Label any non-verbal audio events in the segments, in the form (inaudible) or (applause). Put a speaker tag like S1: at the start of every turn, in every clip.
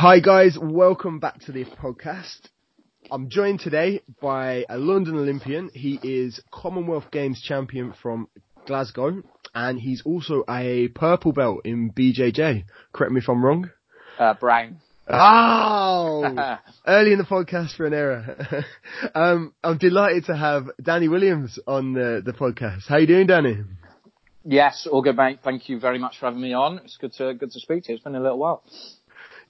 S1: Hi guys, welcome back to the podcast. I'm joined today by a London Olympian. He is Commonwealth Games champion from Glasgow, and he's also a purple belt in BJJ. Correct me if I'm wrong.
S2: Uh, brown.
S1: Oh, (laughs) early in the podcast for an error. (laughs) um, I'm delighted to have Danny Williams on the, the podcast. How you doing, Danny?
S2: Yes, all good, mate. Thank you very much for having me on. It's good to good to speak to you. It's been a little while.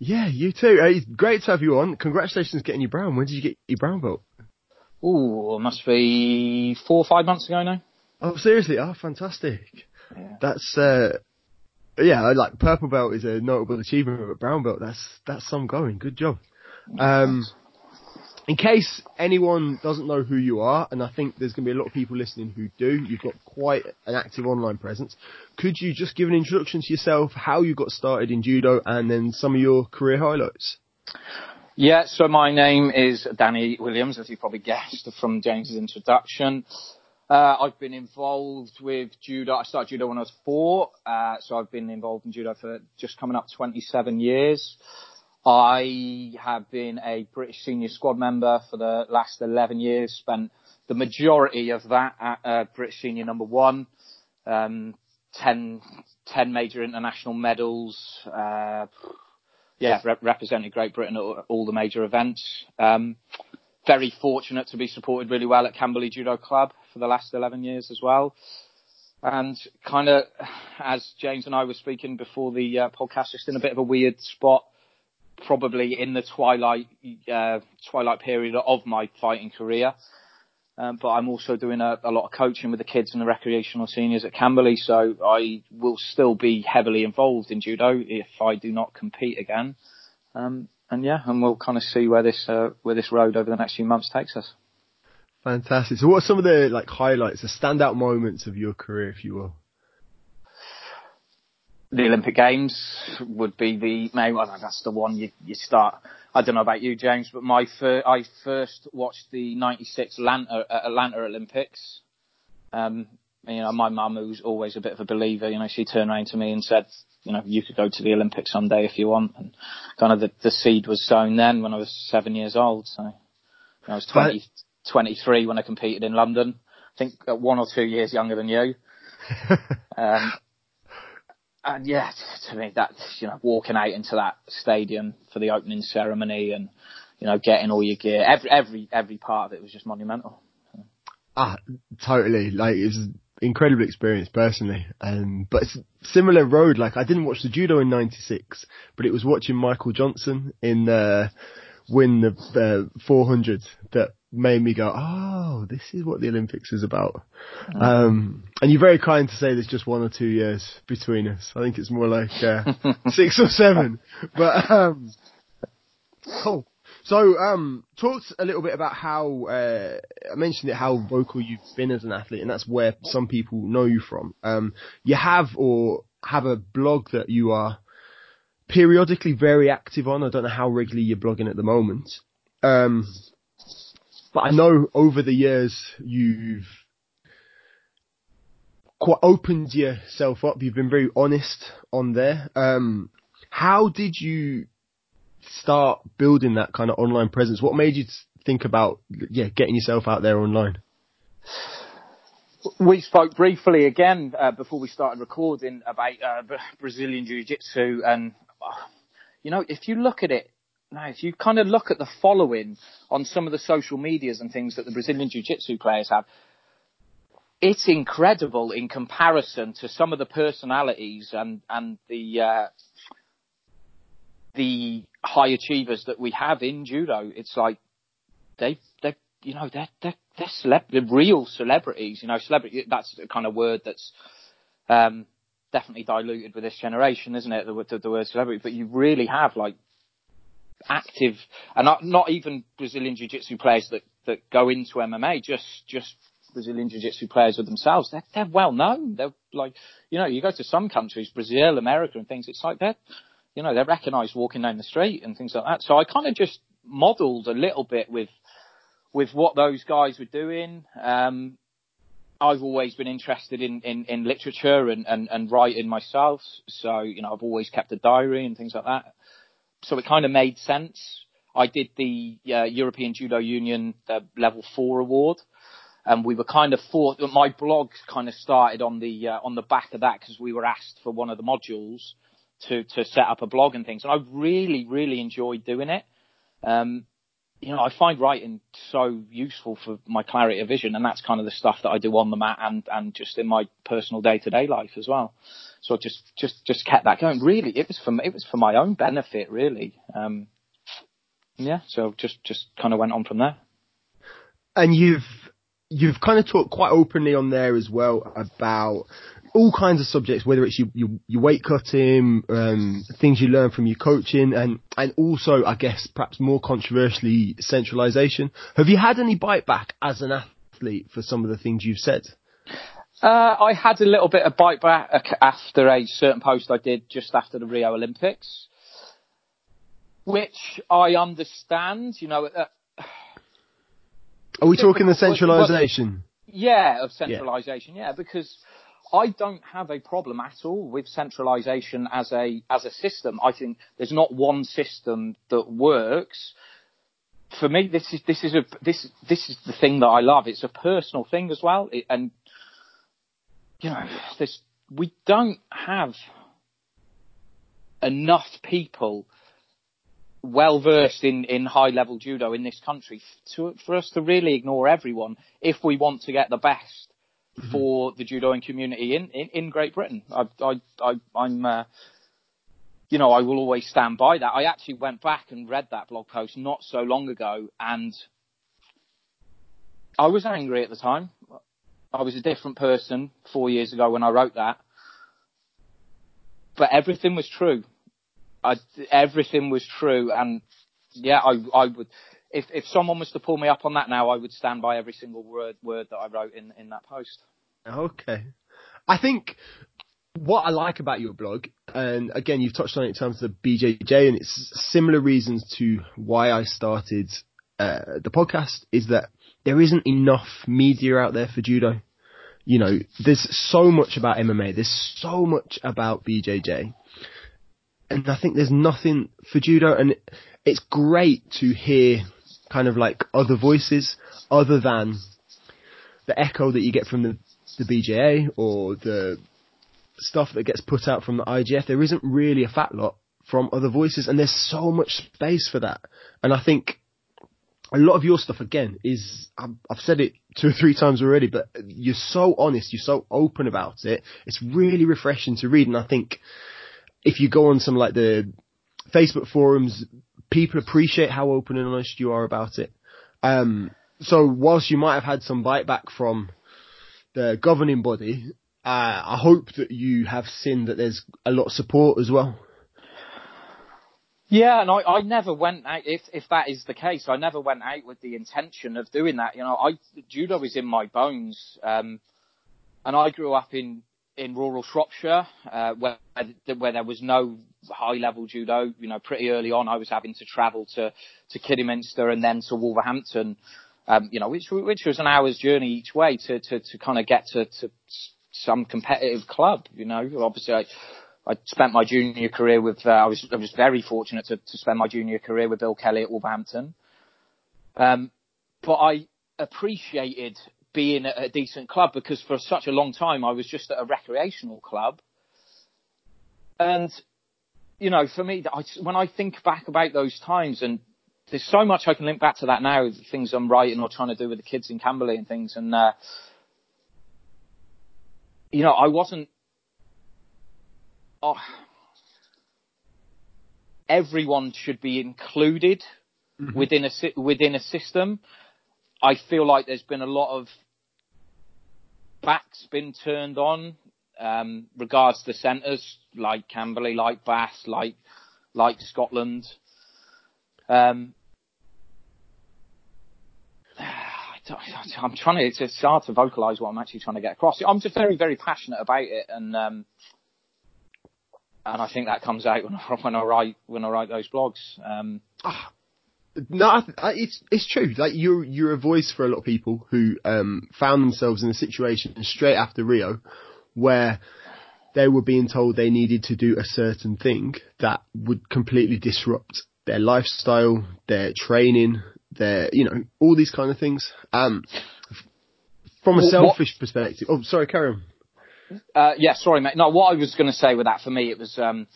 S1: Yeah, you too. Uh, it's great to have you on. Congratulations getting your brown. When did you get your brown belt?
S2: Ooh, it must be four or five months ago now.
S1: Oh, seriously? Oh, fantastic. Yeah. That's, uh, yeah, like purple belt is a notable achievement, but brown belt, that's, that's some going. Good job. Um, in case anyone doesn't know who you are, and I think there's going to be a lot of people listening who do, you've got quite an active online presence. Could you just give an introduction to yourself, how you got started in judo, and then some of your career highlights?
S2: Yeah, so my name is Danny Williams, as you probably guessed from James's introduction. Uh, I've been involved with judo. I started judo when I was four, uh, so I've been involved in judo for just coming up 27 years. I have been a British senior squad member for the last 11 years, spent the majority of that at uh, British senior number one, um, 10, 10 major international medals, uh, yeah, rep- represented Great Britain at all the major events. Um, very fortunate to be supported really well at Camberley Judo Club for the last 11 years as well. And kind of, as James and I were speaking before the uh, podcast, just in a bit of a weird spot probably in the twilight uh, twilight period of my fighting career. Um, but I'm also doing a, a, lot of coaching with the kids and the recreational seniors at Camberley, so I will still be heavily involved in judo if I do not compete again. Um, and yeah, and we'll kind of see where this uh, where this road over the next few months takes us.
S1: Fantastic. So, what are some of the like highlights, the standout moments of your career, if you will?
S2: The Olympic Games would be the main one. That's the one you, you start. I don't know about you, James, but my fir- I first watched the '96 Atlanta, uh, Atlanta Olympics. Um, you know, my mum, who's always a bit of a believer, you know, she turned around to me and said, you know, you could go to the Olympics someday if you want. And kind of the, the seed was sown then when I was seven years old. So you know, I was 20, 23 when I competed in London. I think uh, one or two years younger than you. (laughs) um, and yeah, to me that you know walking out into that stadium for the opening ceremony and you know getting all your gear, every every every part of it was just monumental.
S1: Ah, totally. Like it was incredible experience personally. Um, but it's similar road. Like I didn't watch the judo in '96, but it was watching Michael Johnson in the win the uh, 400 that made me go, oh, this is what the Olympics is about. Mm. Um, and you're very kind to say there's just one or two years between us. I think it's more like uh, (laughs) six or seven. But um, cool. So, um, talk a little bit about how uh, I mentioned it, how vocal you've been as an athlete, and that's where some people know you from. Um, you have or have a blog that you are periodically very active on. I don't know how regularly you're blogging at the moment. Um, but I know over the years you've quite opened yourself up. You've been very honest on there. Um, how did you start building that kind of online presence? What made you think about yeah getting yourself out there online?
S2: We spoke briefly again uh, before we started recording about uh, Brazilian Jiu Jitsu, and uh, you know, if you look at it if you kind of look at the following on some of the social medias and things that the Brazilian Jiu-Jitsu players have, it's incredible in comparison to some of the personalities and and the uh, the high achievers that we have in judo. It's like they they you know they're they're they're, celeb- real celebrities. You know, celebrity that's the kind of word that's um, definitely diluted with this generation, isn't it? The, the, the word celebrity, but you really have like active, and not, not even Brazilian Jiu-Jitsu players that, that go into MMA, just, just Brazilian Jiu-Jitsu players with themselves. They're, they're well known. They're like, you know, you go to some countries, Brazil, America and things, it's like they're, you know, they're recognized walking down the street and things like that. So I kind of just modeled a little bit with, with what those guys were doing. Um, I've always been interested in, in, in literature and, and, and writing myself. So, you know, I've always kept a diary and things like that so it kind of made sense. I did the uh, European Judo Union uh, level four award, and we were kind of for my blog kind of started on the uh, on the back of that because we were asked for one of the modules to to set up a blog and things, and I really really enjoyed doing it. Um, you know, I find writing so useful for my clarity of vision, and that's kind of the stuff that I do on the mat and and just in my personal day to day life as well. So I just just just kept that going. Really, it was for it was for my own benefit, really. Um, yeah, so just just kind of went on from there.
S1: And you've you've kind of talked quite openly on there as well about all kinds of subjects, whether it's your, your, your weight cutting, um, things you learn from your coaching, and and also, I guess, perhaps more controversially, centralization. Have you had any bite back as an athlete for some of the things you've said?
S2: Uh, I had a little bit of bite back after a certain post I did just after the Rio Olympics, which I understand. You know, uh,
S1: are we talking the centralisation?
S2: Yeah, of centralisation. Yeah. yeah, because I don't have a problem at all with centralisation as a as a system. I think there's not one system that works. For me, this is this is a this this is the thing that I love. It's a personal thing as well, it, and you know, this we don't have enough people well versed in, in high level judo in this country to, for us to really ignore everyone if we want to get the best mm-hmm. for the judoing community in, in, in Great Britain. I, I, I, am uh, you know, I will always stand by that. I actually went back and read that blog post not so long ago and I was angry at the time. I was a different person four years ago when I wrote that. But everything was true. I, everything was true, and yeah, I, I would. If if someone was to pull me up on that now, I would stand by every single word word that I wrote in in that post.
S1: Okay, I think what I like about your blog, and again, you've touched on it in terms of the BJJ, and it's similar reasons to why I started uh, the podcast, is that there isn't enough media out there for judo. You know, there's so much about MMA, there's so much about BJJ, and I think there's nothing for judo, and it's great to hear kind of like other voices other than the echo that you get from the the BJA or the stuff that gets put out from the IJF. There isn't really a fat lot from other voices, and there's so much space for that. And I think a lot of your stuff again is I've said it two or three times already, but you're so honest, you're so open about it. It's really refreshing to read, and I think if you go on some like the Facebook forums, people appreciate how open and honest you are about it. Um, so whilst you might have had some bite back from the governing body, uh, I hope that you have seen that there's a lot of support as well.
S2: Yeah, and I, I never went out, if, if that is the case, I never went out with the intention of doing that. You know, I, judo is in my bones. Um, and I grew up in, in rural Shropshire, uh, where where there was no high level judo. You know, pretty early on, I was having to travel to to Kidderminster and then to Wolverhampton. Um, you know, which which was an hour's journey each way to to to kind of get to to some competitive club. You know, obviously I. I spent my junior career with. Uh, I was I was very fortunate to, to spend my junior career with Bill Kelly at Wolverhampton. Um, but I appreciated being at a decent club because for such a long time I was just at a recreational club. And, you know, for me, I, when I think back about those times and there's so much I can link back to that now, the things I'm writing or trying to do with the kids in Camberley and things. And, uh, you know, I wasn't, oh, everyone should be included mm-hmm. within a, within a system. I feel like there's been a lot of backs been turned on um, regards to the centres like Camberley, like Bath, like like Scotland. Um, (sighs) I'm trying to. It's, it's hard to vocalise what I'm actually trying to get across. I'm just very, very passionate about it, and um, and I think that comes out (laughs) when I, when I write when I write those blogs. Um,
S1: ah, (sighs) no, it's it's true. Like you're you're a voice for a lot of people who um, found themselves in a situation straight after Rio, where they were being told they needed to do a certain thing that would completely disrupt their lifestyle, their training, their, you know, all these kind of things. Um, from a
S2: What-
S1: selfish perspective. Oh, sorry, carry on.
S2: Uh, yeah, sorry, mate. No, what I was going to say with that for me, it was um,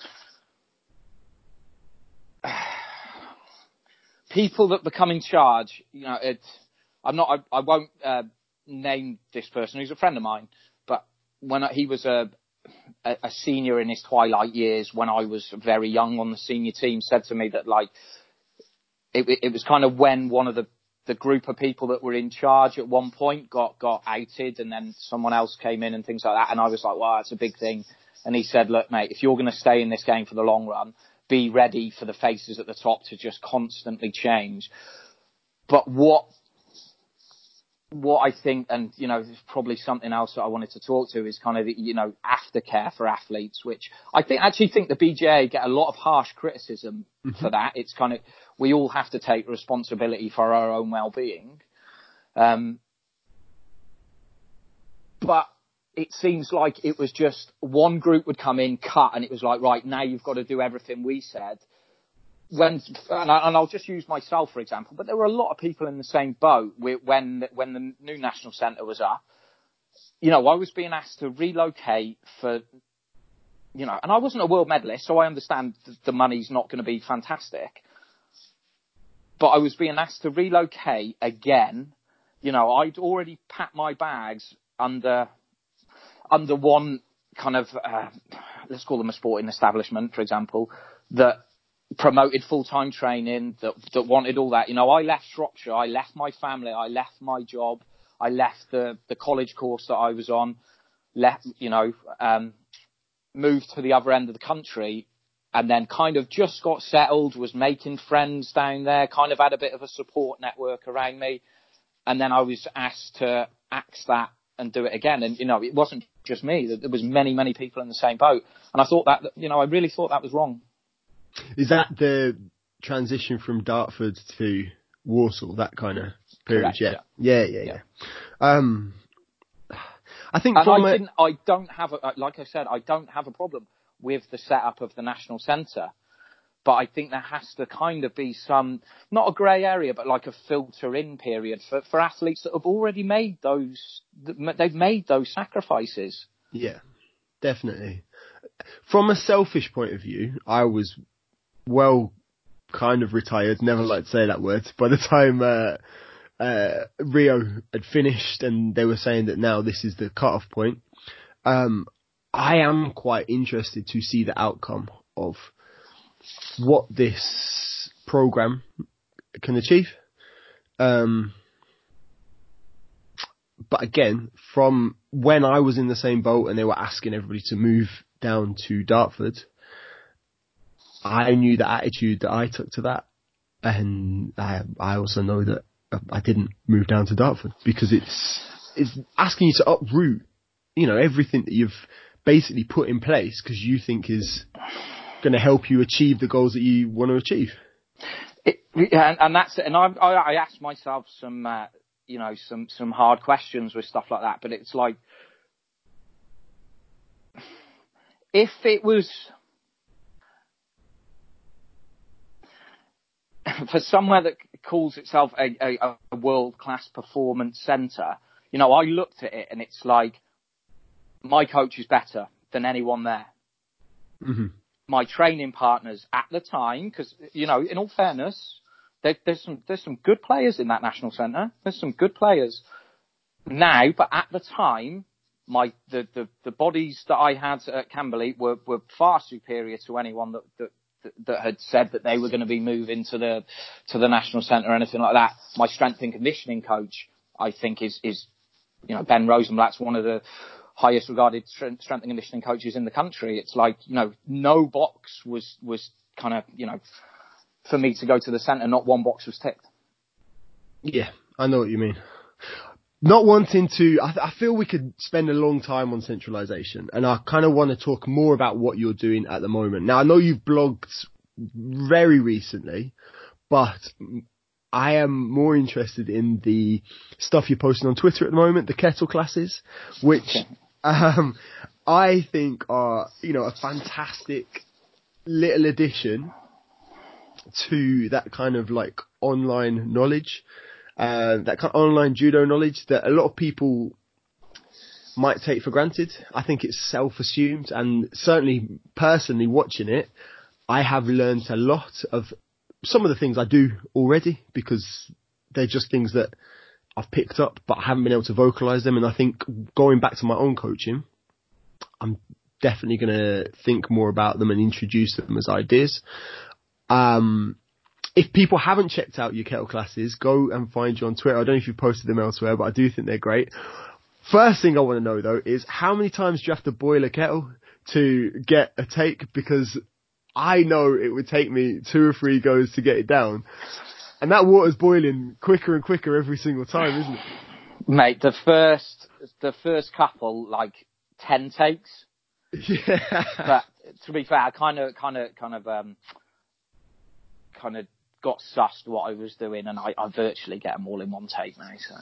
S2: (sighs) people that become in charge. You know, it. I'm not. I, I won't uh, name this person. He's a friend of mine, when I, he was a, a a senior in his twilight years, when I was very young on the senior team, said to me that like it, it was kind of when one of the the group of people that were in charge at one point got got outed, and then someone else came in and things like that. And I was like, "Wow, that's a big thing." And he said, "Look, mate, if you're going to stay in this game for the long run, be ready for the faces at the top to just constantly change." But what what I think, and you know, probably something else that I wanted to talk to is kind of the, you know aftercare for athletes, which I think actually think the BJA get a lot of harsh criticism for that. It's kind of we all have to take responsibility for our own well-being, um, but it seems like it was just one group would come in, cut, and it was like, right now you've got to do everything we said when and, I, and I'll just use myself for example, but there were a lot of people in the same boat when when the new national centre was up. You know, I was being asked to relocate for, you know, and I wasn't a world medalist, so I understand the money's not going to be fantastic. But I was being asked to relocate again. You know, I'd already packed my bags under under one kind of uh, let's call them a sporting establishment, for example, that promoted full time training, that that wanted all that. You know, I left Shropshire, I left my family, I left my job, I left the the college course that I was on, left you know, um, moved to the other end of the country, and then kind of just got settled, was making friends down there, kind of had a bit of a support network around me, and then I was asked to axe that and do it again. And you know, it wasn't just me; there was many, many people in the same boat. And I thought that, you know, I really thought that was wrong.
S1: Is that the transition from Dartford to Walsall, that kind of period?
S2: Correct,
S1: yeah. yeah. Yeah, yeah, Um, I think
S2: And
S1: from
S2: I
S1: a,
S2: didn't, I don't have, a, like I said, I don't have a problem with the setup of the national centre. But I think there has to kind of be some, not a grey area, but like a filter in period for, for athletes that have already made those, they've made those sacrifices.
S1: Yeah, definitely. From a selfish point of view, I was well kind of retired, never like to say that word, by the time uh, uh, Rio had finished and they were saying that now this is the cut-off point. Um, I am quite interested to see the outcome of what this program can achieve. Um, but again, from when I was in the same boat and they were asking everybody to move down to Dartford, I knew the attitude that I took to that, and I, I also know that I didn't move down to Dartford because it's it's asking you to uproot, you know, everything that you've basically put in place because you think is going to help you achieve the goals that you want to achieve.
S2: It, and, and that's it. And I, I, I asked myself some, uh, you know, some some hard questions with stuff like that. But it's like, if it was (coughs) for somewhere that calls itself a, a, a world class performance centre, you know, I looked at it and it's like, my coach is better than anyone there.
S1: Mm-hmm.
S2: My training partners at the time, because you know, in all fairness, there, there's some there's some good players in that national centre. There's some good players now, but at the time, my the, the, the bodies that I had at Camberley were, were far superior to anyone that, that that had said that they were going to be moving to the to the national centre or anything like that. My strength and conditioning coach, I think, is is you know Ben Rosenblatt's one of the highest regarded strength and conditioning coaches in the country. It's like you know no box was was kind of you know for me to go to the centre, not one box was ticked.
S1: Yeah, I know what you mean. Not wanting to, I, I feel we could spend a long time on centralisation, and I kind of want to talk more about what you're doing at the moment. Now, I know you've blogged very recently, but I am more interested in the stuff you're posting on Twitter at the moment, the kettle classes, which um, I think are, you know, a fantastic little addition to that kind of like online knowledge, uh, that kind of online judo knowledge that a lot of people might take for granted. I think it's self-assumed and certainly personally watching it, I have learned a lot of some of the things I do already because they're just things that I've picked up, but I haven't been able to vocalize them. And I think going back to my own coaching, I'm definitely going to think more about them and introduce them as ideas. Um, if people haven't checked out your kettle classes, go and find you on Twitter. I don't know if you've posted them elsewhere, but I do think they're great. First thing I want to know though is how many times do you have to boil a kettle to get a take? Because I know it would take me two or three goes to get it down. And that water's boiling quicker and quicker every single time, isn't it?
S2: Mate, the first, the first couple, like, 10 takes. (laughs)
S1: Yeah.
S2: But to be fair, I kind of, kind of, kind of, um, kind of got sussed what I was doing and I, I virtually get them all in one take now, so.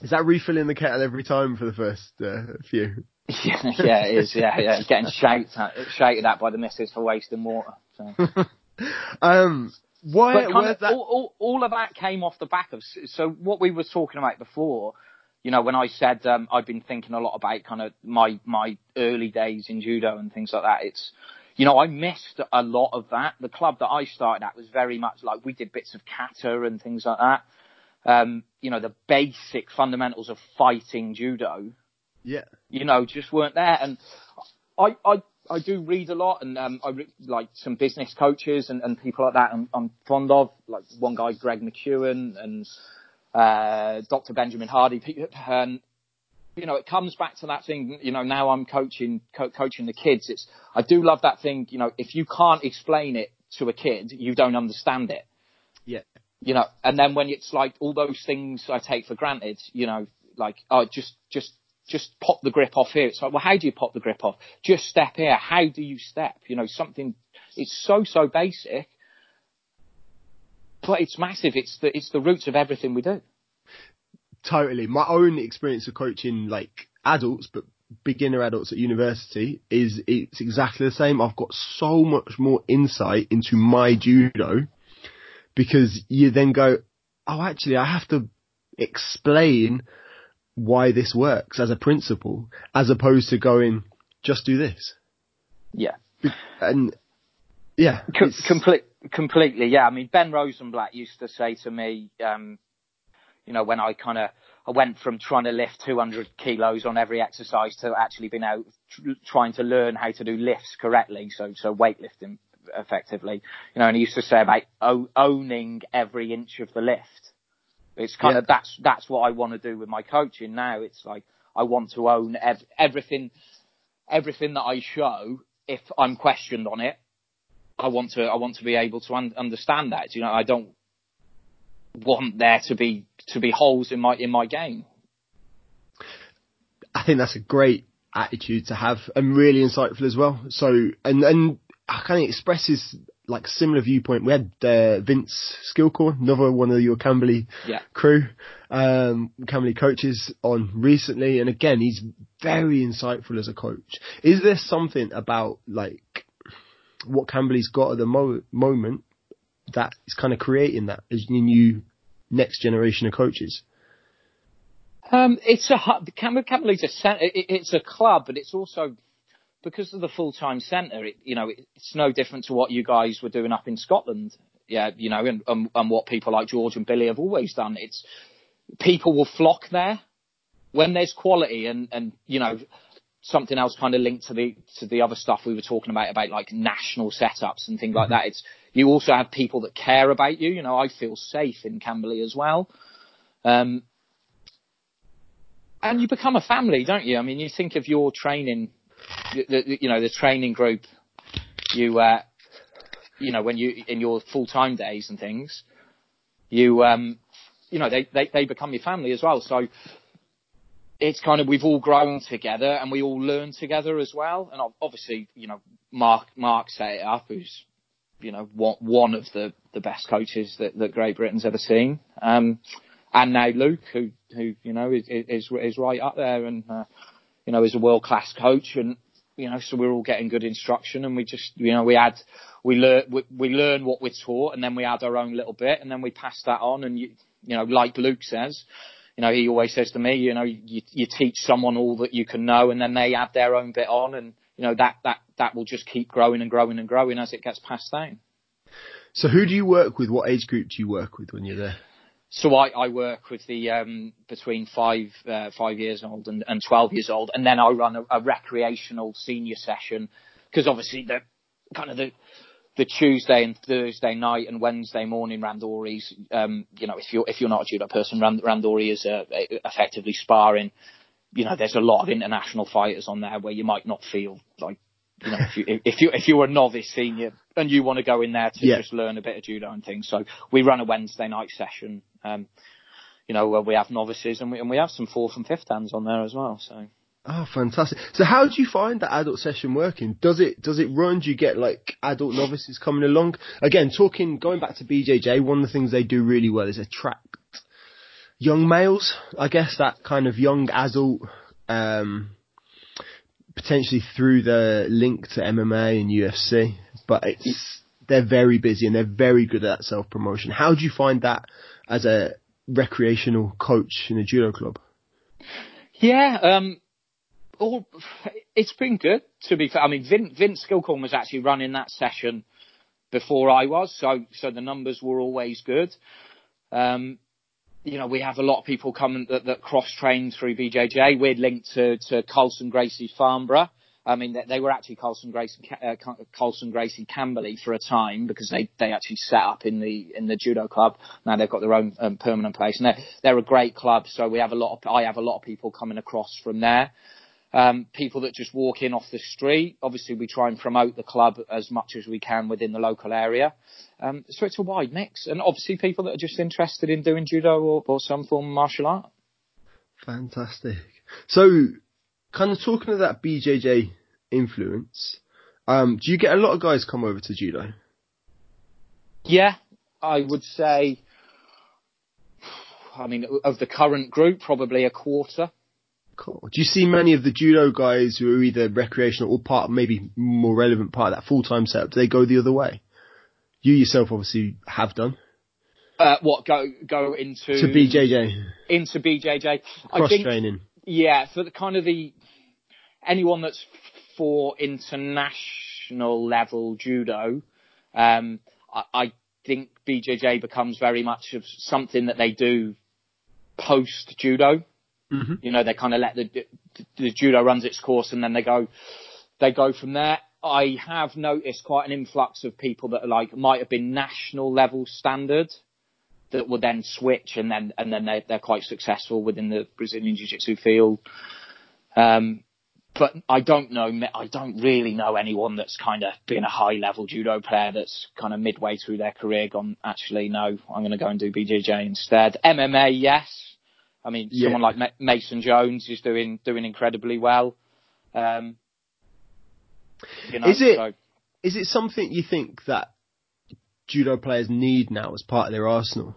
S1: Is that refilling the kettle every time for the first uh, few?
S2: Yeah, (laughs) yeah, it is. Yeah, yeah. Getting shouted at, shouted at by the missus for wasting water. So. (laughs)
S1: um, why? That?
S2: all, all, all of that came off the back of so what we were talking about before. You know, when I said um, I've been thinking a lot about kind of my my early days in judo and things like that. It's you know I missed a lot of that. The club that I started at was very much like we did bits of kata and things like that. Um, you know, the basic fundamentals of fighting judo
S1: Yeah.
S2: you know, just weren't there. And I, I, I do read a lot and, um, I re- like some business coaches and, and people like that I'm, I'm fond of, like one guy, Greg McKeown and, uh, Dr. Benjamin Hardy. And, you know, it comes back to that thing, you know, now I'm coaching, co- coaching the kids. It's, I do love that thing, you know, if you can't explain it to a kid, you don't understand it
S1: Yeah.
S2: you know, and then when it's like all those things I take for granted, you know, like, oh, just, just, just pop the grip off here. It's like, well, how do you pop the grip off? Just step here. How do you step? You know, something, it's so, so basic, but it's massive. It's the, it's the roots of everything we do.
S1: Totally. My own experience of coaching like adults, but beginner adults at university is it's exactly the same. I've got so much more insight into my judo because you then go, oh, actually, I have to explain why this works as a principle, as opposed to going, just do this.
S2: Yeah.
S1: And yeah,
S2: Com- complete, completely, yeah. I mean, Ben Rosenblatt used to say to me, um, you know, when I kind of I went from trying to lift 200 kilos on every exercise to actually being out tr- trying to learn how to do lifts correctly, so so weightlifting effectively. You know, and he used to say about o- owning every inch of the lift. It's kind
S1: Yeah.
S2: of that's that's what I want to do with my coaching now. It's like I want to own ev- everything, everything that I show. If I'm questioned on it, I want to I want to be able to un- understand that. You know, I don't want there to be to be holes in my in my game.
S1: I think that's a great attitude to have and really insightful as well. So, and, and I kind of expresses like similar viewpoint. We had uh, Vince Skilcorn, another one of your Camberley
S2: Yeah.
S1: crew, um, Camberley coaches on recently. And again, he's very insightful as a coach. Is there something about like what Camberley's got at the mo- moment that is kind of creating that as your new next generation of coaches?
S2: Um, it's a hu- Cam- Camberley's a it's a club, but it's also because of the full time centre. It, you know, it, it's no different to what you guys were doing up in Scotland. Yeah, you know, and, and and what people like George and Billy have always done. It's people will flock there when there's quality, and and you know something else kind of linked to the to the other stuff we were talking about about like national setups and things like that. It's you also have people that care about you. You know, I feel safe in Camberley as well. Um, and you become a family, don't you? I mean, you think of your training, the, you know, the training group, you, uh, you know, when you, in your full-time days and things, you, um, you know, they, they, they become your family as well. So it's kind of, we've all grown together and we all learn together as well. And obviously, you know, Mark, Mark set it up, who's, you know, one, of the, the best coaches that, that Great Britain's ever seen. Um, and now Luke, who who you know is is, is right up there, and uh, you know is a world class coach, and you know, so we're all getting good instruction, and we just, you know, we add, we learn, we, we learn what we're taught, and then we add our own little bit, and then we pass that on, and you, you know, like Luke says, you know, he always says to me, you know, you, you teach someone all that you can know, and then they add their own bit on, and you know that that that will just keep growing and growing and growing as it gets passed down.
S1: So who do you work with? What age group do you work with when you're there?
S2: So I, I work with the um, between five uh, five years old and, and twelve years old, and then I run a, a recreational senior session because obviously the kind of the the Tuesday and Thursday night and Wednesday morning randoris. Um, you know, if you're if you're not a judo person, rand, randori is uh, effectively sparring. You know, there's a lot of international fighters on there where you might not feel like you know, if you if you if you're a novice senior and you want to go in there to yeah. just learn a bit of judo and things, so we run a Wednesday night session. Um, you know, where we have novices and we and we have some fourth and fifth dans on there as well. So.
S1: Oh, fantastic! So, how do you find that adult session working? Does it does it run? Do you get like adult novices coming along? Again, talking going back to BJJ, one of the things they do really well is attract young males. I guess that kind of young adult um, potentially through the link to MMA and UFC, but it's, they're very busy and they're very good at self promotion. How do you find that as a recreational coach in a judo club?
S2: Yeah, um, all, it's been good to be fair. I mean, Vince, Vince Skilcorn was actually running that session before I was, so so the numbers were always good. Um, you know, we have a lot of people coming that, that cross train through BJJ. We're linked to, to Carlson Gracie Farnborough. I mean, they, they were actually Carlson Gracie, uh, Gracie Camberley for a time because they, they actually set up in the, in the judo club. Now they've got their own um, permanent place and they're, they're a great club. So we have a lot of, I have a lot of people coming across from there. Um, people that just walk in off the street. Obviously, we try and promote the club as much as we can within the local area. Um, so it's a wide mix, and obviously people that are just interested in doing judo or, or some form of martial art.
S1: Fantastic. So, kind of talking of that BJJ influence, um, do you get a lot of guys come over to judo?
S2: Yeah, I would say. I mean, of the current group, probably a quarter.
S1: Cool. Do you see many of the judo guys who are either recreational or part, maybe more relevant part of that full-time setup? Do they go the other way? You yourself obviously have done.
S2: Uh, what go go into
S1: to BJJ
S2: into BJJ
S1: cross training?
S2: Yeah, for the kind of the anyone that's for international level judo, um, I, I think BJJ becomes very much of something that they do post judo. Mm-hmm. You know, they kind of let the, the judo runs its course and then they go, they go from there. I have noticed quite an influx of people that are like, might have been national level standard that will then switch and then, and then they're, they're quite successful within the Brazilian Jiu Jitsu field. Um, but I don't know, I don't really know anyone that's kind of been a high level judo player that's kind of midway through their career gone, actually, no, I'm going to go and do BJJ instead. MMA, yes. I mean, yeah. someone like Mason Jones is doing doing incredibly well. Um,
S1: you know, is it so. is it something you think that judo players need now as part of their arsenal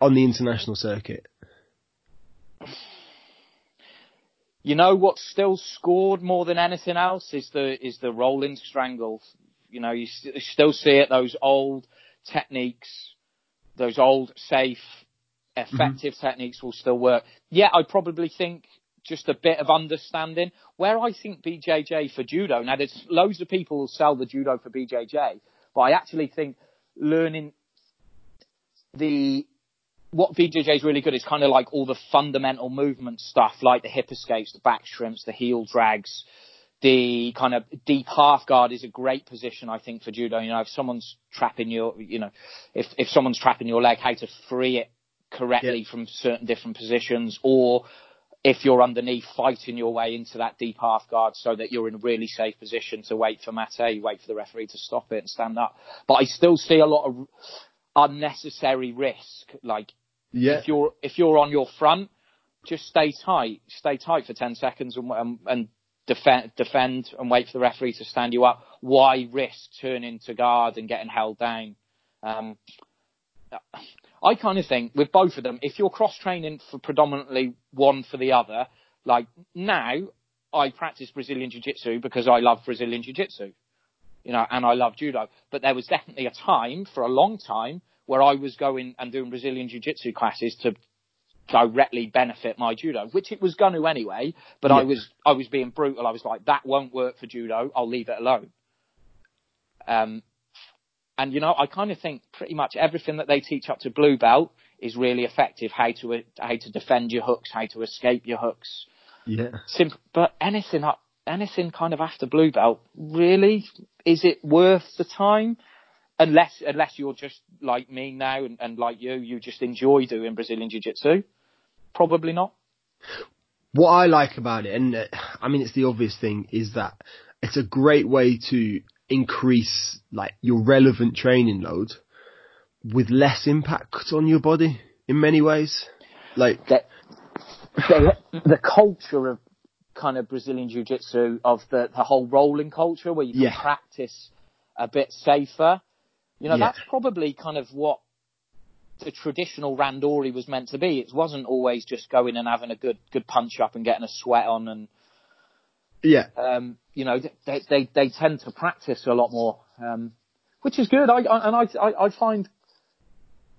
S1: on the international circuit?
S2: You know what's still scored more than anything else is the is the rolling strangle. You know, you, st- you still see it those old techniques, those old safe effective mm-hmm. techniques will still work. Yeah, I probably think just a bit of understanding. Where I think BJJ for judo, now there's loads of people who sell the judo for BJJ, but I actually think learning the what BJJ is really good is kind of like all the fundamental movement stuff, like the hip escapes, the back shrimps, the heel drags, the kind of deep half guard is a great position, I think, for judo. You know, if someone's trapping your, you know, if, if someone's trapping your leg, how to free it correctly yeah. from certain different positions, or if you're underneath, fighting your way into that deep half guard so that you're in a really safe position to wait for mate, wait for the referee to stop it and stand up. But I still see a lot of unnecessary risk. Like yeah. if you're if you're on your front, just stay tight, stay tight for ten seconds and, and, and defend defend and wait for the referee to stand you up. Why risk turning to guard and getting held down? Um, I kind of think with both of them, if you're cross training for predominantly one for the other, like now, I practice Brazilian Jiu-Jitsu because I love Brazilian Jiu-Jitsu, you know, and I love judo. But there was definitely a time, for a long time, where I was going and doing Brazilian Jiu-Jitsu classes to directly benefit my judo, which it was going to anyway. But yeah. I was I was being brutal. I was like, that won't work for judo. I'll leave it alone. Um, and you know, I kind of think pretty much everything that they teach up to blue belt is really effective. How to how to defend your hooks, how to escape your hooks.
S1: Yeah.
S2: Simple, but anything up, anything kind of after blue belt, really, is it worth the time? Unless unless you're just like me now and, and like you, you just enjoy doing Brazilian Jiu Jitsu. Probably not.
S1: What I like about it, and uh, I mean it's the obvious thing, is that it's a great way to increase like your relevant training load with less impact on your body in many ways. Like
S2: the, the, the culture of kind of Brazilian jiu-jitsu of the, the whole rolling culture where you can yeah. practice a bit safer. You know, yeah. that's probably kind of what the traditional randori was meant to be. It wasn't always just going and having a good good punch up and getting a sweat on and
S1: yeah.
S2: Um, you know, they, they, they tend to practice a lot more, um, which is good. I, I and I, I, I find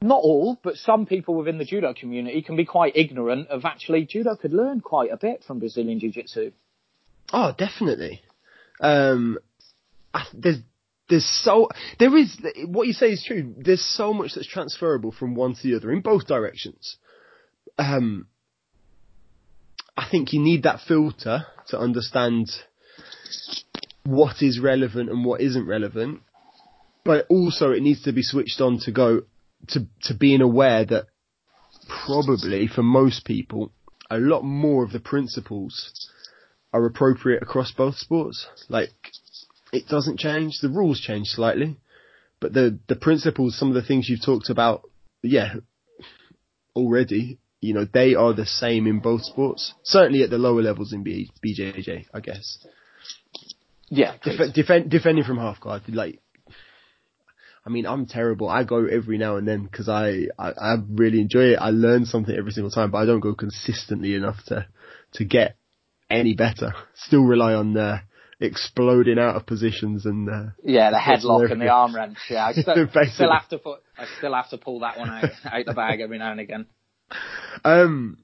S2: not all, but some people within the judo community can be quite ignorant of actually judo could learn quite a bit from Brazilian jiu-jitsu.
S1: Oh, definitely. Um, there's there's so there is what you say is true. There's so much that's transferable from one to the other in both directions. Um, I think you need that filter to understand what is relevant and what isn't relevant. But also it needs to be switched on to go to, to being aware that probably for most people, a lot more of the principles are appropriate across both sports. Like, it doesn't change. The rules change slightly, but the, the principles, some of the things you've talked about, yeah, already you know, they are the same in both sports. Certainly at the lower levels in B- BJJ, I guess.
S2: Yeah.
S1: Def- defend, defending from half guard, like, I mean, I'm terrible. I go every now and then because I, I, I really enjoy it. I learn something every single time, but I don't go consistently enough to, to get any better. Still rely on, uh, exploding out of positions and uh,
S2: yeah, the headlock and the arm wrench. Yeah, I (laughs) still, still have to put, I still have to pull that one out out the bag every now and again.
S1: Um,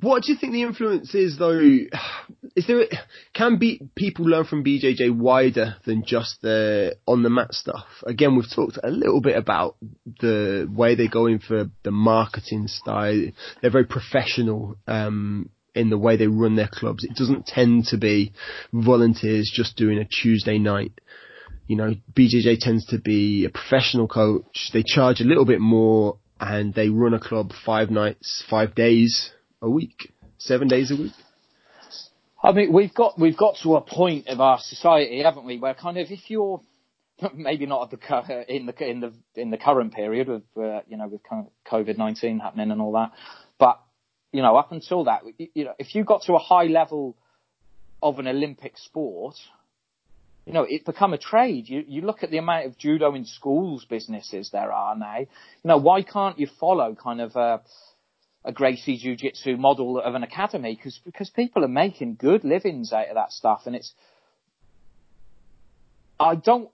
S1: what do you think the influence is though? (sighs) Is there, can be, people learn from BJJ wider than just the on the mat stuff? Again, we've talked a little bit about the way they go in for the marketing style. They're very professional, um, in the way they run their clubs. It doesn't tend to be volunteers just doing a Tuesday night you know, BJJ tends to be a professional coach. They charge a little bit more and they run a club five nights, five days a week, seven days a week.
S2: I mean, we've got we've got to a point of our society, haven't we, where kind of if you're (laughs) maybe not the in the in the in the current period of uh, you know with COVID nineteen happening and all that, but you know up until that, you know if you got to a high level of an Olympic sport, you know, it's become a trade. You, you look at the amount of judo in schools businesses there are now. You know, why can't you follow kind of a, a Gracie Jiu-Jitsu model of an academy? Cause, because people are making good livings out of that stuff. And it's, I don't,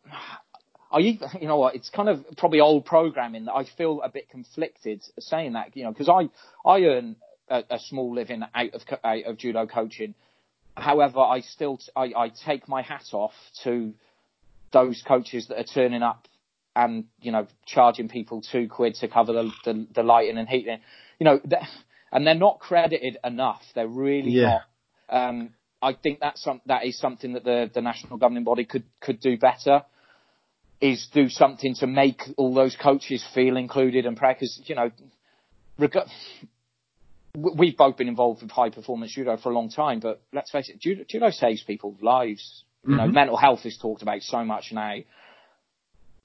S2: I, you know what, it's kind of probably old programming that I feel a bit conflicted saying that, you know, cause I, I earn a, a small living out of, out of judo coaching However, I still I, I take my hat off to those coaches that are turning up and you know charging people two quid to cover the the, the lighting and heating. You know, and they're not credited enough. They're really yeah. not. Um, I think that's some, that is something that the, the national governing body could could do better. Is do something to make all those coaches feel included and proud. Because you know, reg- we've both been involved with high performance judo for a long time, but let's face it, judo, judo saves people's lives. You mm-hmm. know, mental health is talked about so much now.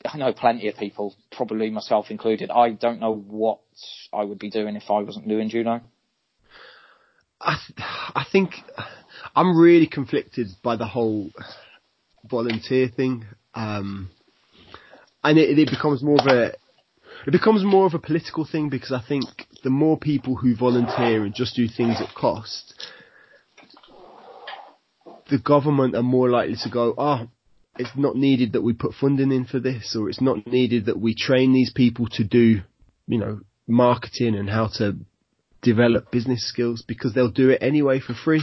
S2: I know plenty of people, probably myself included. I don't know what I would be doing if I wasn't doing judo.
S1: I, I think I'm really conflicted by the whole volunteer thing. Um, and it, it becomes more of a, it becomes more of a political thing because I think the more people who volunteer and just do things at cost, the government are more likely to go, oh, it's not needed that we put funding in for this, or it's not needed that we train these people to do, you know, marketing and how to develop business skills because they'll do it anyway for free.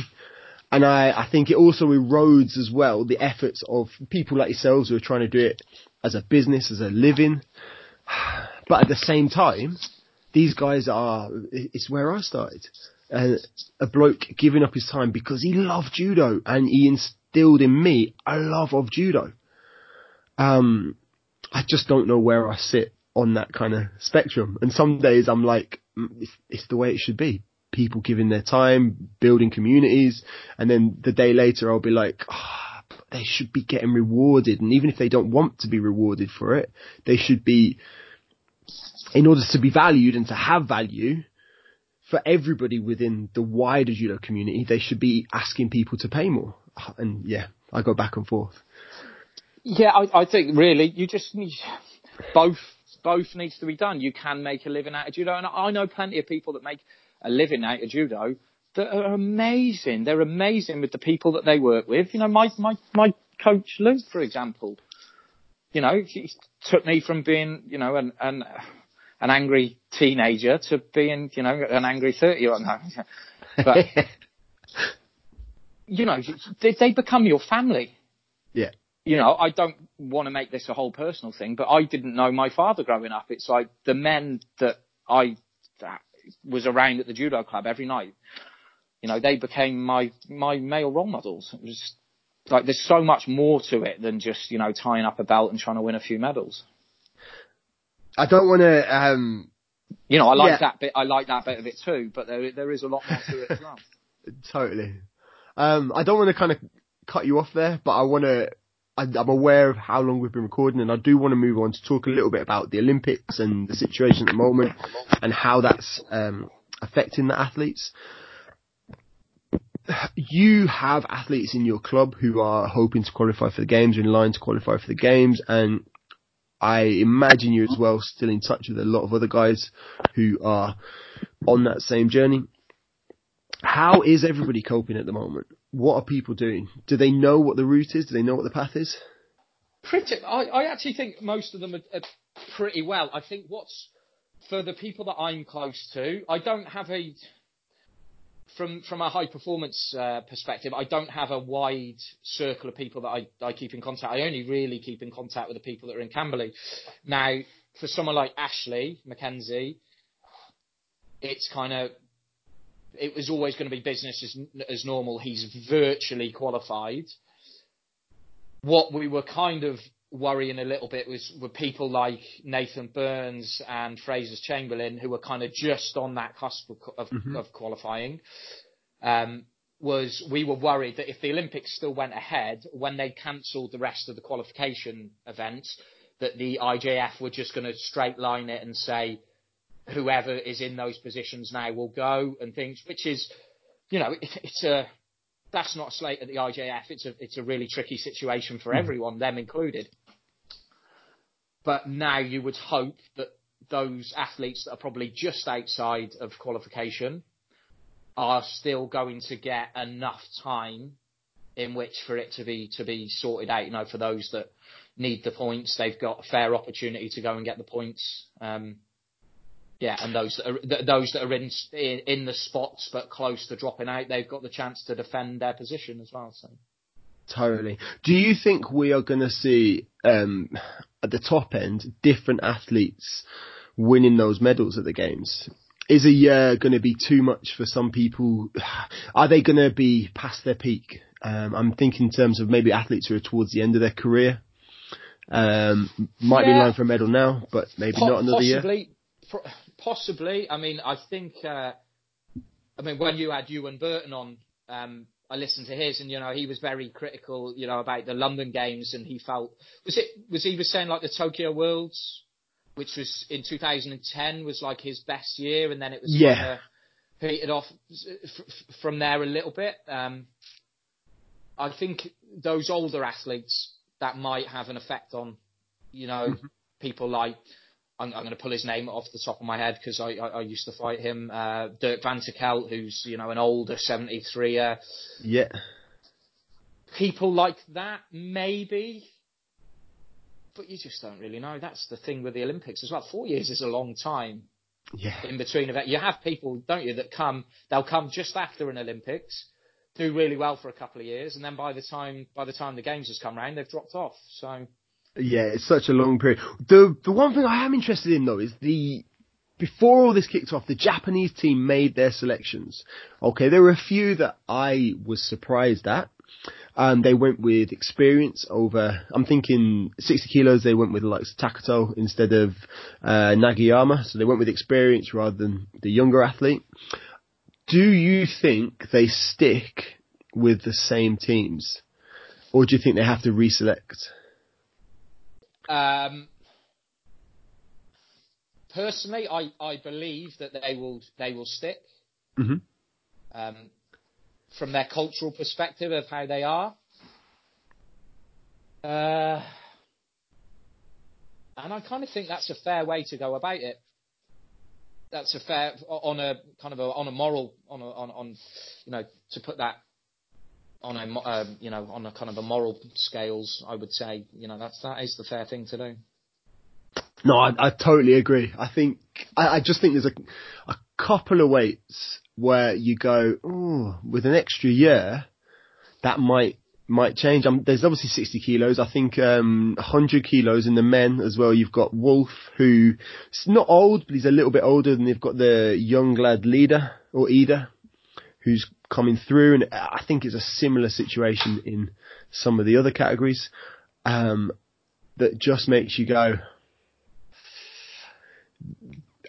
S1: And I, I think it also erodes as well the efforts of people like yourselves who are trying to do it as a business, as a living. (sighs) But at the same time, these guys are, it's where I started. Uh, a bloke giving up his time because he loved judo and he instilled in me a love of judo. Um, I just don't know where I sit on that kind of spectrum. And some days I'm like, mm, it's, it's the way it should be people giving their time, building communities, and then the day later I'll be like, oh, they should be getting rewarded. And even if they don't want to be rewarded for it, they should be, in order to be valued and to have value, for everybody within the wider judo community, they should be asking people to pay more. (sighs) And yeah, I go back and forth.
S2: Yeah, I, I think really you just need both. Both needs to be done. You can make a living out of judo, and I know plenty of people that make a living out of judo that are amazing. They're amazing with the people that they work with. You know, my, my, my coach Luke, for example, you know, he took me from being, you know, an, an, an angry teenager to being, you know, an angry 30 year old. (laughs) But, you know, they, they become your family.
S1: Yeah.
S2: You know, I don't want to make this a whole personal thing, but I didn't know my father growing up. It's like the men that I was around at the judo club every night. You know, they became my my male role models. It was like there's so much more to it than just you know tying up a belt and trying to win a few medals.
S1: I don't want to. Um,
S2: you know, I like yeah. that bit. I like that bit of it too, but there there is a lot more to it as well. (laughs)
S1: totally. Um, I don't want to kind of cut you off there, but I want to I'm aware of how long we've been recording and I do want to move on to talk a little bit about the Olympics and the situation at the moment and how that's um, affecting the athletes. You have athletes in your club who are hoping to qualify for the games, or in line to qualify for the games, and I imagine you as well still in touch with a lot of other guys who are on that same journey. How is everybody coping at the moment? what are people doing? Do they know what the route is? Do they know what the path is?
S2: Pretty. I, I actually think most of them are, are pretty well. I think what's for the people that I'm close to, I don't have a from from a high performance uh, perspective, I don't have a wide circle of people that I, I keep in contact. I only really keep in contact with the people that are in Camberley. Now, for someone like Ashley McKenzie, it's kind of it was always going to be business as, as normal. He's virtually qualified. What we were kind of worrying a little bit was were people like Nathan Burns and Frazer Chamberlain who were kind of just on that cusp of, of, mm-hmm. of qualifying. Um, was we were worried that if the Olympics still went ahead, when they cancelled the rest of the qualification events, that the IJF were just going to straight line it and say whoever is in those positions now will go and things, which is, you know, it, it's a, that's not a slate at the IJF. It's a, it's a really tricky situation for mm. everyone, them included. But now you would hope that those athletes that are probably just outside of qualification are still going to get enough time in which for it to be to be sorted out. You know, for those that need the points, they've got a fair opportunity to go and get the points. Um, yeah, and those that are those that are in in the spots but close to dropping out, they've got the chance to defend their position as well. So.
S1: Totally. Do you think we are going to see um, at the top end different athletes winning those medals at the games? Is a year going to be too much for some people? (sighs) Are they going to be past their peak? Um, I'm thinking in terms of maybe athletes who are towards the end of their career. Um, might yeah. be in line for a medal now, but maybe po- not another
S2: possibly,
S1: year.
S2: Possibly. I mean, I think. Uh, I mean, when you had Euan Burton on, um, I listened to his, and you know, he was very critical, you know, about the London games, and he felt was it was he was saying like the Tokyo Worlds, which was in 2010, was like his best year, and then it was yeah. kind of heated off from there a little bit. Um, I think those older athletes that might have an effect on, you know, mm-hmm. people like I'm, I'm going to pull his name off the top of my head because I, I, I, used to fight him. Uh, Dirk Van Tichelt, who's you know an older 73er.
S1: Yeah.
S2: people like that, maybe. But you just don't really know. That's the thing with the Olympics as well. Four years is a long time.
S1: Yeah.
S2: In between events, you have people, don't you, that come. They'll come just after an Olympics, do really well for a couple of years, and then by the time by the time the games has come round, they've dropped off. So.
S1: Yeah, it's such a long period. The the one thing I am interested in though is the before all this kicked off, the Japanese team made their selections. Okay, there were a few that I was surprised at. Um, they went with experience over, I'm thinking 60 kilos, they went with like Takato instead of, uh, Nagayama. So they went with experience rather than the younger athlete. Do you think they stick with the same teams? Or do you think they have to reselect?
S2: Um, personally, I, I believe that they will they will stick.
S1: Mm-hmm.
S2: Um, from their cultural perspective of how they are. Uh, and I kind of think that's a fair way to go about it. That's a fair on a kind of a, on a moral on a, on on you know to put that on a um, you know on a kind of a moral scales. I would say you know that's that is the fair thing to do.
S1: No, I, I totally agree. I think I, I just think there's a a couple of weights where you go, with an extra year, that might might change. Um, there's obviously 60 kilos. I think um, 100 kilos in the men as well. You've got Wolf, who's not old, but he's a little bit older. than they've got the young lad leader or Ida, who's coming through. And I think it's a similar situation in some of the other categories um, that just makes you go.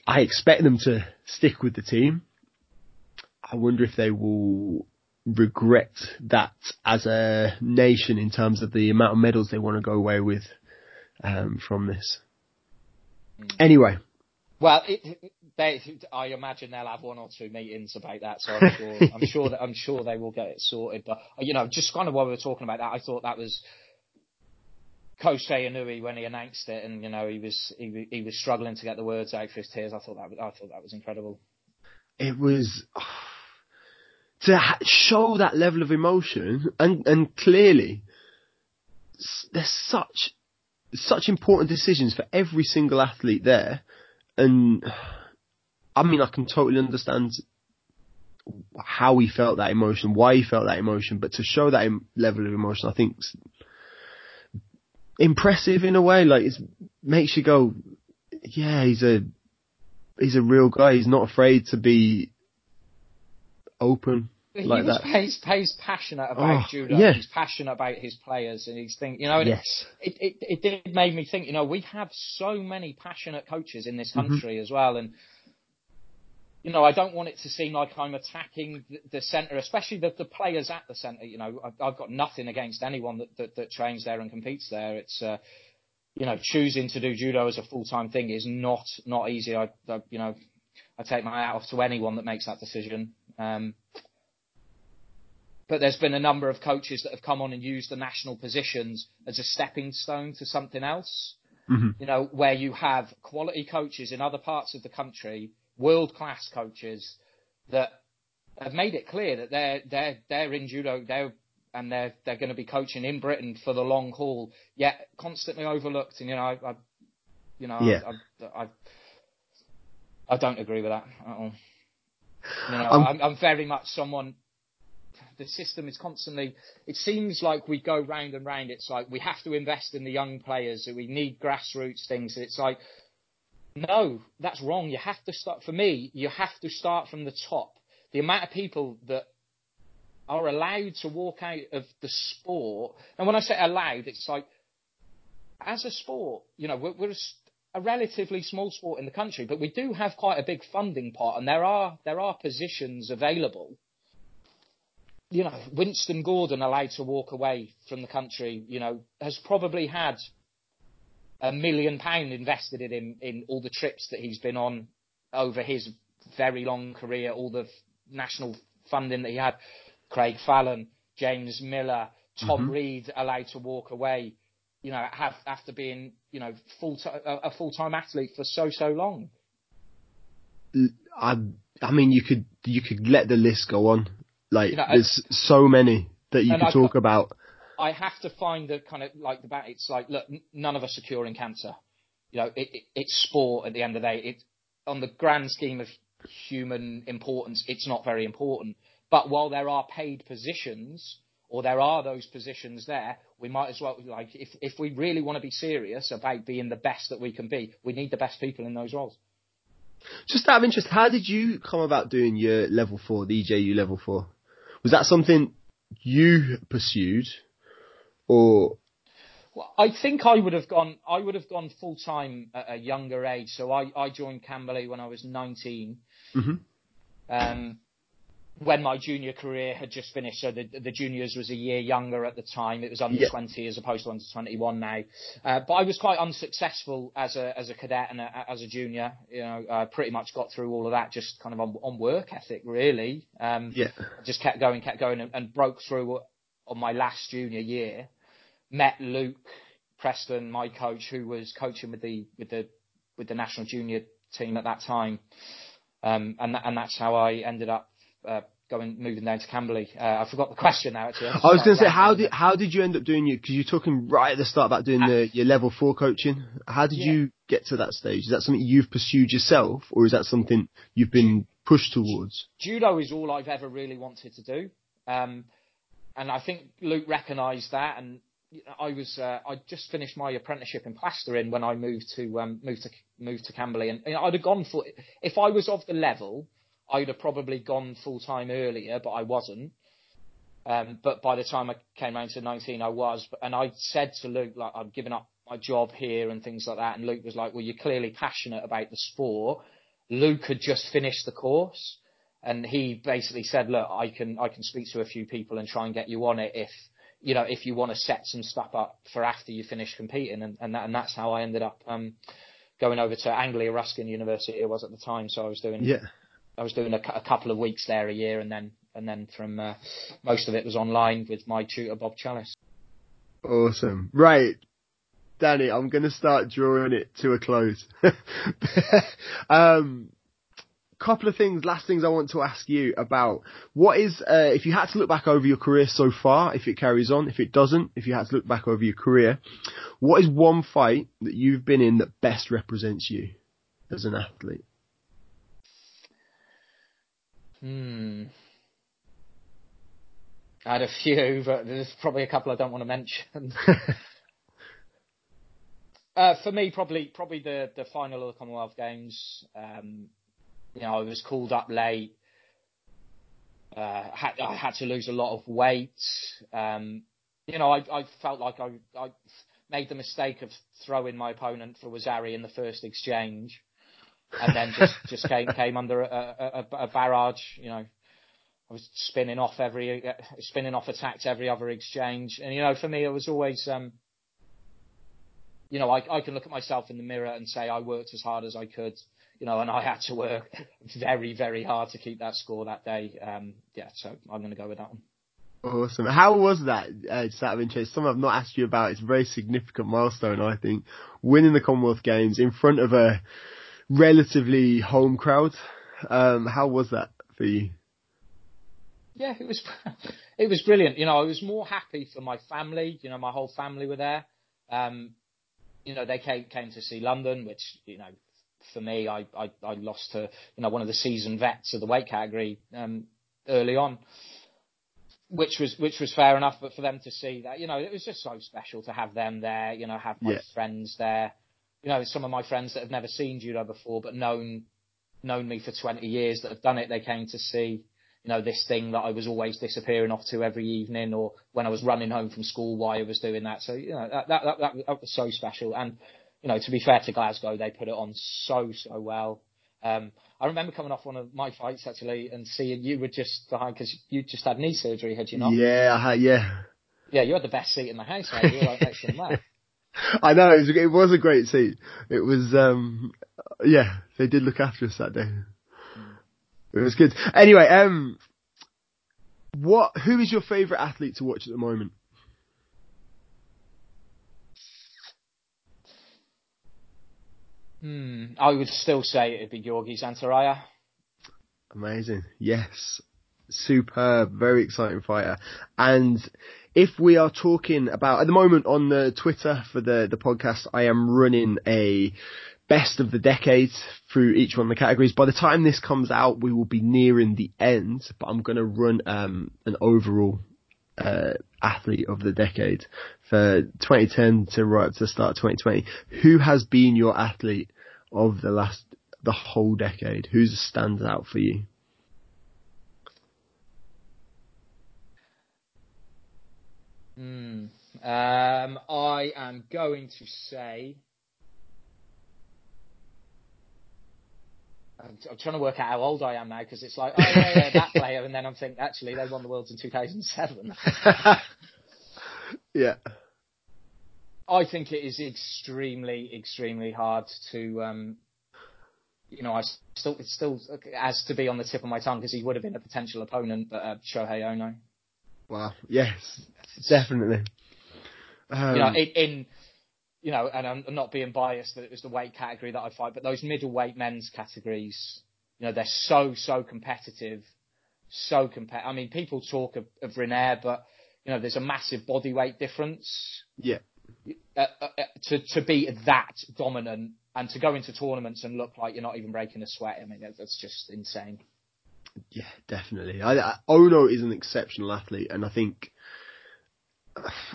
S1: I expect them to stick with the team. I wonder if they will regret that as a nation in terms of the amount of medals they want to go away with um, from this. Anyway.
S2: Well, it, they, I imagine they'll have one or two meetings about that, so I'm sure, I'm sure that I'm sure they will get it sorted. But you know, just kind of while we were talking about that, I thought that was Kosei Inoue when he announced it, and you know he was he, he was struggling to get the words out for his tears. I thought that I thought that was incredible.
S1: It was. To show that level of emotion and, and clearly there's such, such important decisions for every single athlete there. And I mean, I can totally understand how he felt that emotion, why he felt that emotion, but to show that level of emotion, I think impressive in a way. Like it makes you go, yeah, he's a, he's a real guy. He's not afraid to be open
S2: he
S1: like
S2: was,
S1: that.
S2: He's, he's passionate about
S1: Oh,
S2: judo.
S1: yeah.
S2: He's passionate about his players, and he's think, you know, and
S1: Yes.
S2: it, it it did make me think. You know, we have so many passionate coaches in this
S1: Mm-hmm.
S2: country as well, and you know, I don't want it to seem like I'm attacking the, the centre, especially the, the players at the centre. You know, I've, I've got nothing against anyone that, that, that trains there and competes there. It's, uh, you know, choosing to do judo as a full time thing is not not easy. I, I, you know, I take my hat off to anyone that makes that decision. Um, but there's been a number of coaches that have come on and used the national positions as a stepping stone to something else.
S1: Mhm.
S2: You know, where you have quality coaches in other parts of the country, world class coaches that have made it clear that they're they're they're in judo, they're and they're they're going to be coaching in Britain for the long haul, yet constantly overlooked. And you know, I, I you know,
S1: Yeah.
S2: I, I, I I don't agree with that at all. You know,
S1: Um,
S2: I'm, I'm very much someone. The system is constantly. It seems like we go round and round. It's like we have to invest in the young players. We need grassroots things. It's like, no, that's wrong. You have to start. For me, you have to start from the top. The amount of people that are allowed to walk out of the sport, and when I say allowed, it's like as a sport, you know, we're, we're a, a relatively small sport in the country, but we do have quite a big funding pot, and there are there are positions available. You know, Winston Gordon allowed to walk away from the country, you know, has probably had a million pound invested in him in all the trips that he's been on over his very long career, all the national funding that he had. Craig Fallon, James Miller, Tom mm-hmm. Reed allowed to walk away, you know, have, after being, you know, full a a full-time athlete for so, so long.
S1: I, I mean, you could, you could let the list go on. Like,
S2: You know,
S1: there's so many that you could
S2: I-
S1: talk about.
S2: I have to find the kind of like the bat. It's like look, none of us are curing cancer. You know, it, it, it's sport at the end of the day. It on the grand scheme of human importance, it's not very important. But while there are paid positions, or there are those positions there, we might as well like if if we really want to be serious about being the best that we can be, we need the best people in those roles.
S1: Just out of interest, how did you come about doing your level four, the EJU level four? Was that something you pursued, or?
S2: Well, I think I would have gone. I would have gone full time at a younger age. So I, I joined Camberley when I was 19.
S1: Mm-hmm.
S2: Um, when my junior career had just finished. So the, the juniors was a year younger at the time. It was under yeah. 20 as opposed to under 21 now. Uh, but I was quite unsuccessful as a as a cadet and a, as a junior. You know, I pretty much got through all of that just kind of on, on work ethic, really. Um,
S1: yeah.
S2: Just kept going, kept going, and, and broke through on my last junior year. Met Luke Preston, my coach, who was coaching with the with the with the national junior team at that time. Um, and and that's how I ended up uh, going moving down to Camberley. Uh, I forgot the question now. Actually,
S1: I, I was going to say, how did how did you end up doing your? Because you're talking right at the start about doing the your level four coaching. How did yeah. you get to that stage? Is that something you've pursued yourself, or is that something you've been pushed towards?
S2: Judo is all I've ever really wanted to do, um, and I think Luke recognised that. And I was uh, I just finished my apprenticeship in plastering when I moved to um, moved to moved to Camberley, and, I'd have gone for if I was of the level I'd have probably gone full time earlier, but I wasn't. Um, but by the time I came around to 19, I was. And I said to Luke, like, I'm giving up my job here and things like that. And Luke was like, well, you're clearly passionate about the sport. Luke had just finished the course. And he basically said, look, I can, I can speak to a few people and try and get you on it if, you know, if you want to set some stuff up for after you finish competing. And, and, that, and that's how I ended up, um, going over to Anglia Ruskin University. It was at the time. So I was doing
S1: yeah.
S2: I was doing a, a, couple of weeks there a year, and then and then from uh, most of it was online with my tutor Bob Chalice.
S1: Awesome, right, Danny. I'm going to start drawing it to a close. (laughs) um, couple of things, last things I want to ask you about. What is, uh, if you had to look back over your career so far, if it carries on, if it doesn't, if you had to look back over your career, what is one fight that you've been in that best represents you as an athlete?
S2: Hmm. I had a few, but there's probably a couple I don't want to mention. (laughs) uh, for me, probably probably the the final of the Commonwealth Games. Um, you know, I was called up late. Uh, had, I had to lose a lot of weight. Um, you know, I, I felt like I, I made the mistake of throwing my opponent for waza-ari in the first exchange and then just (laughs) just came came under a, a, a barrage. You know, I was spinning off every spinning off attacks every other exchange, and you know, for me, it was always. Um, you know, I, I can look at myself in the mirror and say I worked as hard as I could, you know, and I had to work very, very hard to keep that score that day. Um, yeah, so I'm going to go with that one.
S1: Awesome. How was that? Uh, just out of interest, something I've not asked you about. It's a very significant milestone, I think. Winning the Commonwealth Games in front of a relatively home crowd. Um, how was that for you?
S2: Yeah, it was (laughs) it was brilliant. You know, I was more happy for my family. You know, my whole family were there. Um, you know, they came came to see London, which you know, for me, I I, I lost to you know one of the seasoned vets of the weight category um, early on, which was which was fair enough. But for them to see that, you know, it was just so special to have them there. You know, have my yeah. friends there you know, some of my friends that have never seen judo before, but known known me for 20 years that have done it, they came to see, you know, this thing that I was always disappearing off to every evening, or when I was running home from school, why I was doing that. So, you know, that that that, that was so special. And you know, to be fair to Glasgow, they put it on so so well. Um, I remember coming off one of my fights actually and seeing you were just behind because you just had knee surgery, had you not?
S1: Yeah, I had, yeah.
S2: Yeah, you had the best seat in the house, mate. You were like next to the
S1: I know it was, it was a great seat. It was, um, yeah, they did look after us that day. It was good. Anyway, um, what? Who is your favourite athlete to watch at the moment?
S2: Hmm, I would still say it'd be Giorgi Zantaraya.
S1: Amazing. Yes. Superb. Very exciting fighter. And if we are talking about at the moment on the Twitter for the the podcast, I am running a best of the decades through each one of the categories. By the time this comes out, we will be nearing the end, but I'm going to run um, an overall uh, athlete of the decade for 2010 to right up to the start of 2020. Who has been your athlete of the last the whole decade? Who's stands out for you?
S2: Hmm. Um, I am going to say. I'm, I'm, trying to work out how old I am now because it's like, oh yeah, yeah, that player, and then I'm thinking, actually, they won the Worlds in 2007. (laughs)
S1: yeah.
S2: I think it is extremely, extremely hard to, um, you know, I still, it still has to be on the tip of my tongue because he would have been a potential opponent, but uh, Shohei Ono.
S1: Wow. Yes, definitely.
S2: Um, you know, in, in, you know, and I'm not being biased that it was the weight category that I fight, but those middleweight men's categories, you know, they're so so competitive, so competitive. I mean, people talk of, of Riner, but you know, there's a massive body weight difference.
S1: Yeah.
S2: Uh, uh, uh, to to be that dominant and to go into tournaments and look like you're not even breaking a sweat. I mean, that's just insane.
S1: Yeah, definitely. I, I, Ono is an exceptional athlete, and I think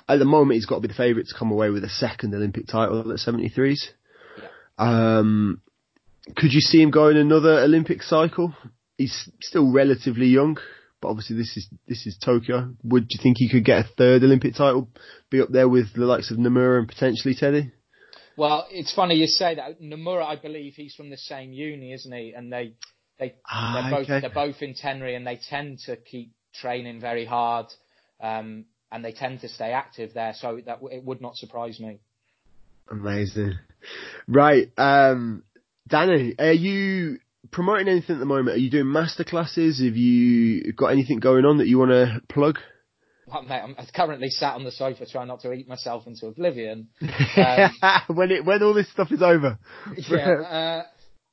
S1: at the moment he's got to be the favourite to come away with a second Olympic title at 73s. Yeah. Um, could you see him going another Olympic cycle? He's still relatively young, but obviously this is this is Tokyo. Would you think he could get a third Olympic title, be up there with the likes of Nomura and potentially Teddy?
S2: Well, it's funny you say that. Nomura, I believe he's from the same uni, isn't he? And they they ah, they're both okay. they're both in Tenri and they tend to keep training very hard, um, and they tend to stay active there. So that it would not surprise me.
S1: Amazing, right? Um, Danny, are you promoting anything at the moment? Are you doing masterclasses? Have you got anything going on that you want to plug?
S2: Well, mate, I'm currently sat on the sofa trying not to eat myself into oblivion. (laughs)
S1: Um, when it when all this stuff is over.
S2: yeah, uh,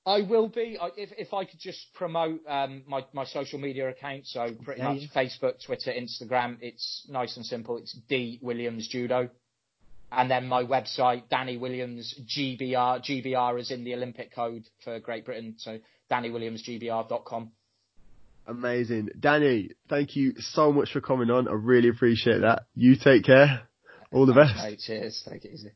S2: I will be. If if I could just promote um, my my social media account, so pretty yeah, much yeah. Facebook, Twitter, Instagram. It's nice and simple. It's D Williams Judo, and then my website Danny Williams GBR. GBR is in the Olympic code for Great Britain, so DannyWilliamsGBR.com.
S1: Amazing, Danny. Thank you so much for coming on. I really appreciate that. You take care. All the best.
S2: cheers. Take it easy.